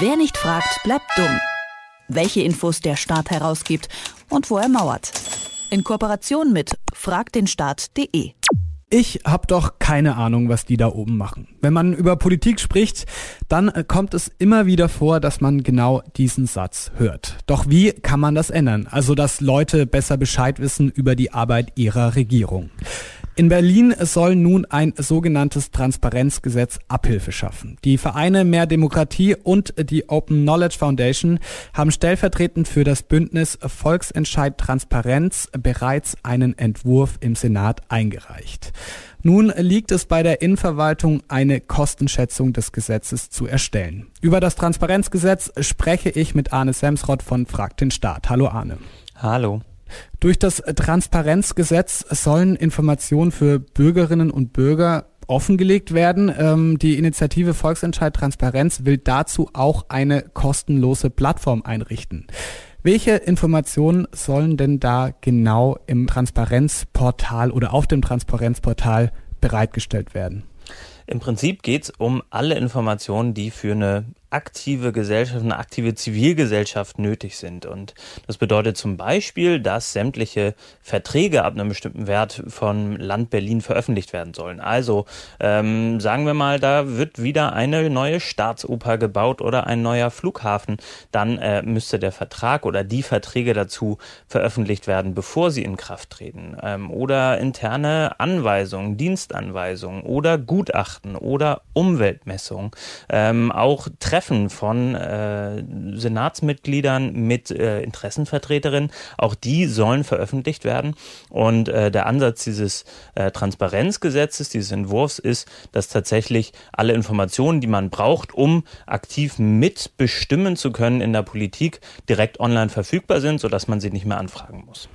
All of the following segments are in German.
Wer nicht fragt, bleibt dumm. Welche Infos der Staat herausgibt und wo er mauert. In Kooperation mit fragdenstaat.de. Ich habe doch keine Ahnung, was die da oben machen. Wenn man über Politik spricht, dann äh, kommt es immer wieder vor, dass man genau diesen Satz hört. Doch wie kann man das ändern? Also, dass Leute besser Bescheid wissen über die Arbeit ihrer Regierung. In Berlin soll nun ein sogenanntes Transparenzgesetz Abhilfe schaffen. Die Vereine Mehr Demokratie und die Open Knowledge Foundation haben stellvertretend für das Bündnis Volksentscheid Transparenz bereits einen Entwurf im Senat eingereicht. Nun liegt es bei der Innenverwaltung, eine Kostenschätzung des Gesetzes zu erstellen. Über das Transparenzgesetz spreche ich mit Arne Semsrott von Frag den Staat. Hallo Arne. Hallo. Durch das Transparenzgesetz sollen Informationen für Bürgerinnen und Bürger offengelegt werden. Ähm, die Initiative Volksentscheid Transparenz will dazu auch eine kostenlose Plattform einrichten. Welche Informationen sollen denn da genau im Transparenzportal oder auf dem Transparenzportal bereitgestellt werden? Im Prinzip geht es um alle Informationen, die für eine aktive Gesellschaft, eine aktive Zivilgesellschaft nötig sind. Und das bedeutet zum Beispiel, dass sämtliche Verträge ab einem bestimmten Wert von Land Berlin veröffentlicht werden sollen. Also ähm, sagen wir mal, da wird wieder eine neue Staatsoper gebaut oder ein neuer Flughafen, dann äh, müsste der Vertrag oder die Verträge dazu veröffentlicht werden, bevor sie in Kraft treten. Ähm, oder interne Anweisungen, Dienstanweisungen oder Gutachten oder Umweltmessungen. Ähm, auch Treffen Treffen von äh, Senatsmitgliedern mit äh, Interessenvertreterinnen. Auch die sollen veröffentlicht werden. Und äh, der Ansatz dieses äh, Transparenzgesetzes, dieses Entwurfs ist, dass tatsächlich alle Informationen, die man braucht, um aktiv mitbestimmen zu können in der Politik, direkt online verfügbar sind, sodass man sie nicht mehr anfragen muss.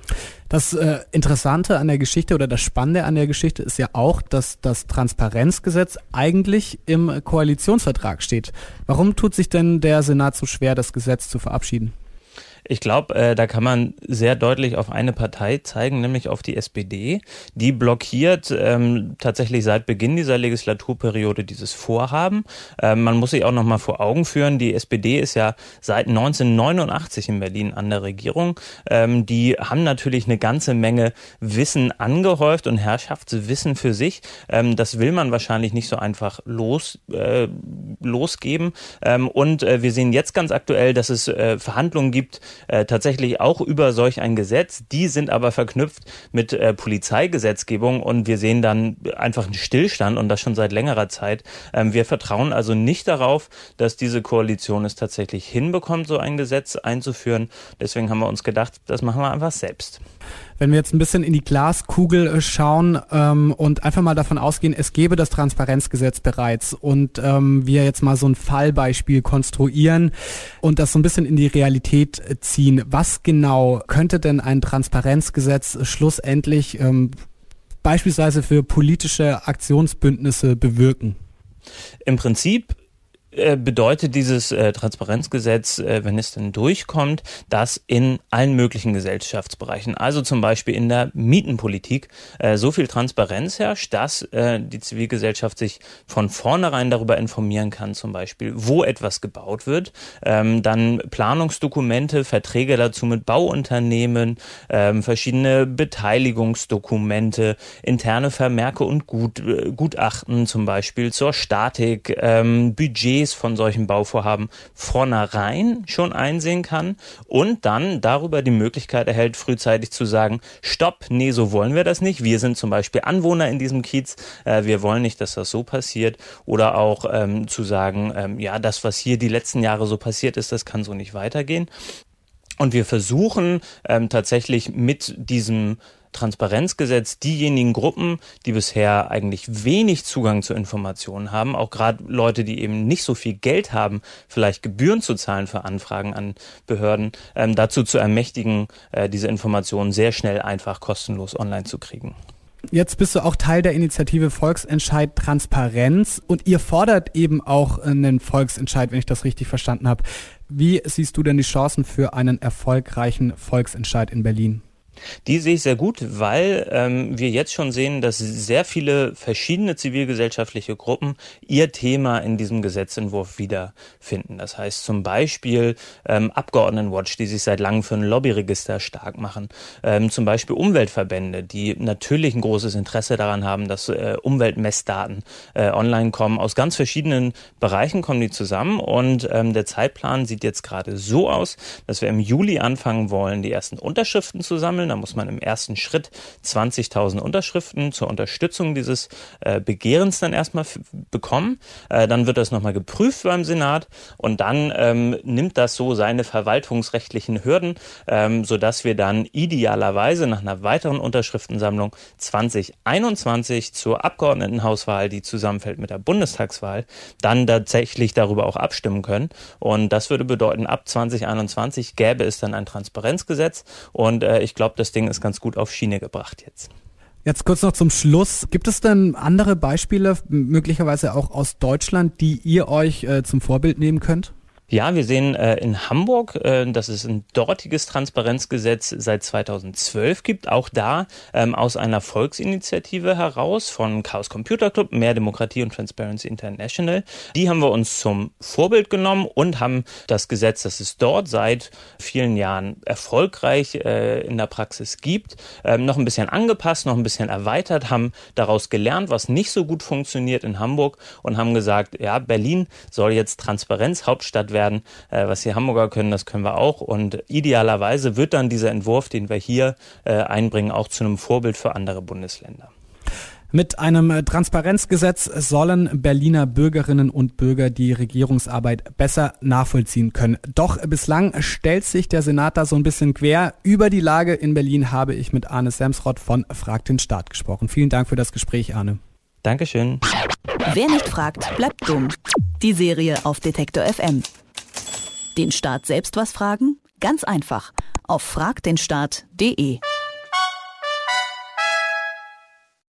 Das äh, Interessante an der Geschichte oder das Spannende an der Geschichte ist ja auch, dass das Transparenzgesetz eigentlich im Koalitionsvertrag steht. Warum tut sich denn der Senat so schwer, das Gesetz zu verabschieden? Ich glaube, äh, da kann man sehr deutlich auf eine Partei zeigen, nämlich auf die SPD. Die blockiert ähm, tatsächlich seit Beginn dieser Legislaturperiode dieses Vorhaben. Ähm, man muss sich auch noch mal vor Augen führen, die SPD ist ja seit 1989 in Berlin an der Regierung. Ähm, die haben natürlich eine ganze Menge Wissen angehäuft und Herrschaftswissen für sich. Ähm, das will man wahrscheinlich nicht so einfach los, äh, losgeben. Ähm, und äh, wir sehen jetzt ganz aktuell, dass es äh, Verhandlungen gibt, äh, tatsächlich auch über solch ein Gesetz. Die sind aber verknüpft mit äh, Polizeigesetzgebung und wir sehen dann einfach einen Stillstand und das schon seit längerer Zeit. Ähm, wir vertrauen also nicht darauf, dass diese Koalition es tatsächlich hinbekommt, so ein Gesetz einzuführen. Deswegen haben wir uns gedacht, das machen wir einfach selbst. Wenn wir jetzt ein bisschen in die Glaskugel äh, schauen ähm, und einfach mal davon ausgehen, es gäbe das Transparenzgesetz bereits und ähm, wir jetzt mal so ein Fallbeispiel konstruieren und das so ein bisschen in die Realität äh, ziehen, was genau könnte denn ein Transparenzgesetz schlussendlich ähm, beispielsweise für politische Aktionsbündnisse bewirken? Im Prinzip äh, bedeutet dieses äh, Transparenzgesetz, äh, wenn es denn durchkommt, dass in allen möglichen Gesellschaftsbereichen, also zum Beispiel in der Mietenpolitik, äh, so viel Transparenz herrscht, dass äh, die Zivilgesellschaft sich von vornherein darüber informieren kann, zum Beispiel, wo etwas gebaut wird, ähm, dann Planungsdokumente, Verträge dazu mit Bauunternehmen, ähm, verschiedene Beteiligungsdokumente, interne Vermerke und Gut, äh, Gutachten zum Beispiel zur Statik, ähm, Budget Budgets von solchen Bauvorhaben vornherein schon einsehen kann und dann darüber die Möglichkeit erhält, frühzeitig zu sagen, stopp, nee, so wollen wir das nicht. Wir sind zum Beispiel Anwohner in diesem Kiez, äh, wir wollen nicht, dass das so passiert. Oder auch ähm, zu sagen, ähm, ja, das, was hier die letzten Jahre so passiert ist, das kann so nicht weitergehen. Und wir versuchen ähm, tatsächlich mit diesem Transparenzgesetz diejenigen Gruppen, die bisher eigentlich wenig Zugang zu Informationen haben, auch gerade Leute, die eben nicht so viel Geld haben, vielleicht Gebühren zu zahlen für Anfragen an Behörden, ähm, dazu zu ermächtigen, äh, diese Informationen sehr schnell einfach kostenlos online zu kriegen. Jetzt bist du auch Teil der Initiative Volksentscheid Transparenz und ihr fordert eben auch einen Volksentscheid, wenn ich das richtig verstanden habe. Wie siehst du denn die Chancen für einen erfolgreichen Volksentscheid in Berlin? Die sehe ich sehr gut, weil ähm, wir jetzt schon sehen, dass sehr viele verschiedene zivilgesellschaftliche Gruppen ihr Thema in diesem Gesetzentwurf wiederfinden. Das heißt zum Beispiel ähm, Abgeordnetenwatch, die sich seit langem für ein Lobbyregister stark machen. Ähm, zum Beispiel Umweltverbände, die natürlich ein großes Interesse daran haben, dass äh, Umweltmessdaten äh, online kommen. Aus ganz verschiedenen Bereichen kommen die zusammen und ähm, der Zeitplan sieht jetzt gerade so aus, dass wir im Juli anfangen wollen, die ersten Unterschriften zu sammeln. Da muss man im ersten Schritt 20.000 Unterschriften zur Unterstützung dieses äh, Begehrens dann erstmal bekommen. Äh, dann wird das nochmal geprüft beim Senat und dann ähm, nimmt das so seine verwaltungsrechtlichen Hürden, ähm, sodass wir dann idealerweise nach einer weiteren Unterschriftensammlung 2021 zur Abgeordnetenhauswahl, die zusammenfällt mit der Bundestagswahl, dann tatsächlich darüber auch abstimmen können. Und das würde bedeuten, ab 2021 gäbe es dann ein Transparenzgesetz und äh, ich glaube, das Ding ist ganz gut auf Schiene gebracht jetzt. Jetzt kurz noch zum Schluss. Gibt es denn andere Beispiele, möglicherweise auch aus Deutschland, die ihr euch äh, zum Vorbild nehmen könnt? Ja, wir sehen äh, in Hamburg, äh, dass es ein dortiges Transparenzgesetz seit 2012 gibt, auch da ähm, aus einer Volksinitiative heraus von Chaos Computer Club, Mehr Demokratie und Transparency International. Die haben wir uns zum Vorbild genommen und haben das Gesetz, das es dort seit vielen Jahren erfolgreich äh, in der Praxis gibt, ähm, noch ein bisschen angepasst, noch ein bisschen erweitert, haben daraus gelernt, was nicht so gut funktioniert in Hamburg und haben gesagt, ja, Berlin soll jetzt Transparenzhauptstadt werden werden. Äh, was die Hamburger können, das können wir auch. Und idealerweise wird dann dieser Entwurf, den wir hier äh, einbringen, auch zu einem Vorbild für andere Bundesländer. Mit einem Transparenzgesetz sollen Berliner Bürgerinnen und Bürger die Regierungsarbeit besser nachvollziehen können. Doch bislang stellt sich der Senat da so ein bisschen quer. Über die Lage in Berlin habe ich mit Arne Semsrott von Frag den Staat gesprochen. Vielen Dank für das Gespräch, Arne. Dankeschön. Wer nicht fragt, bleibt dumm. Die Serie auf Detektor FM. Den Staat selbst was fragen? Ganz einfach. Auf fragdenstaat.de.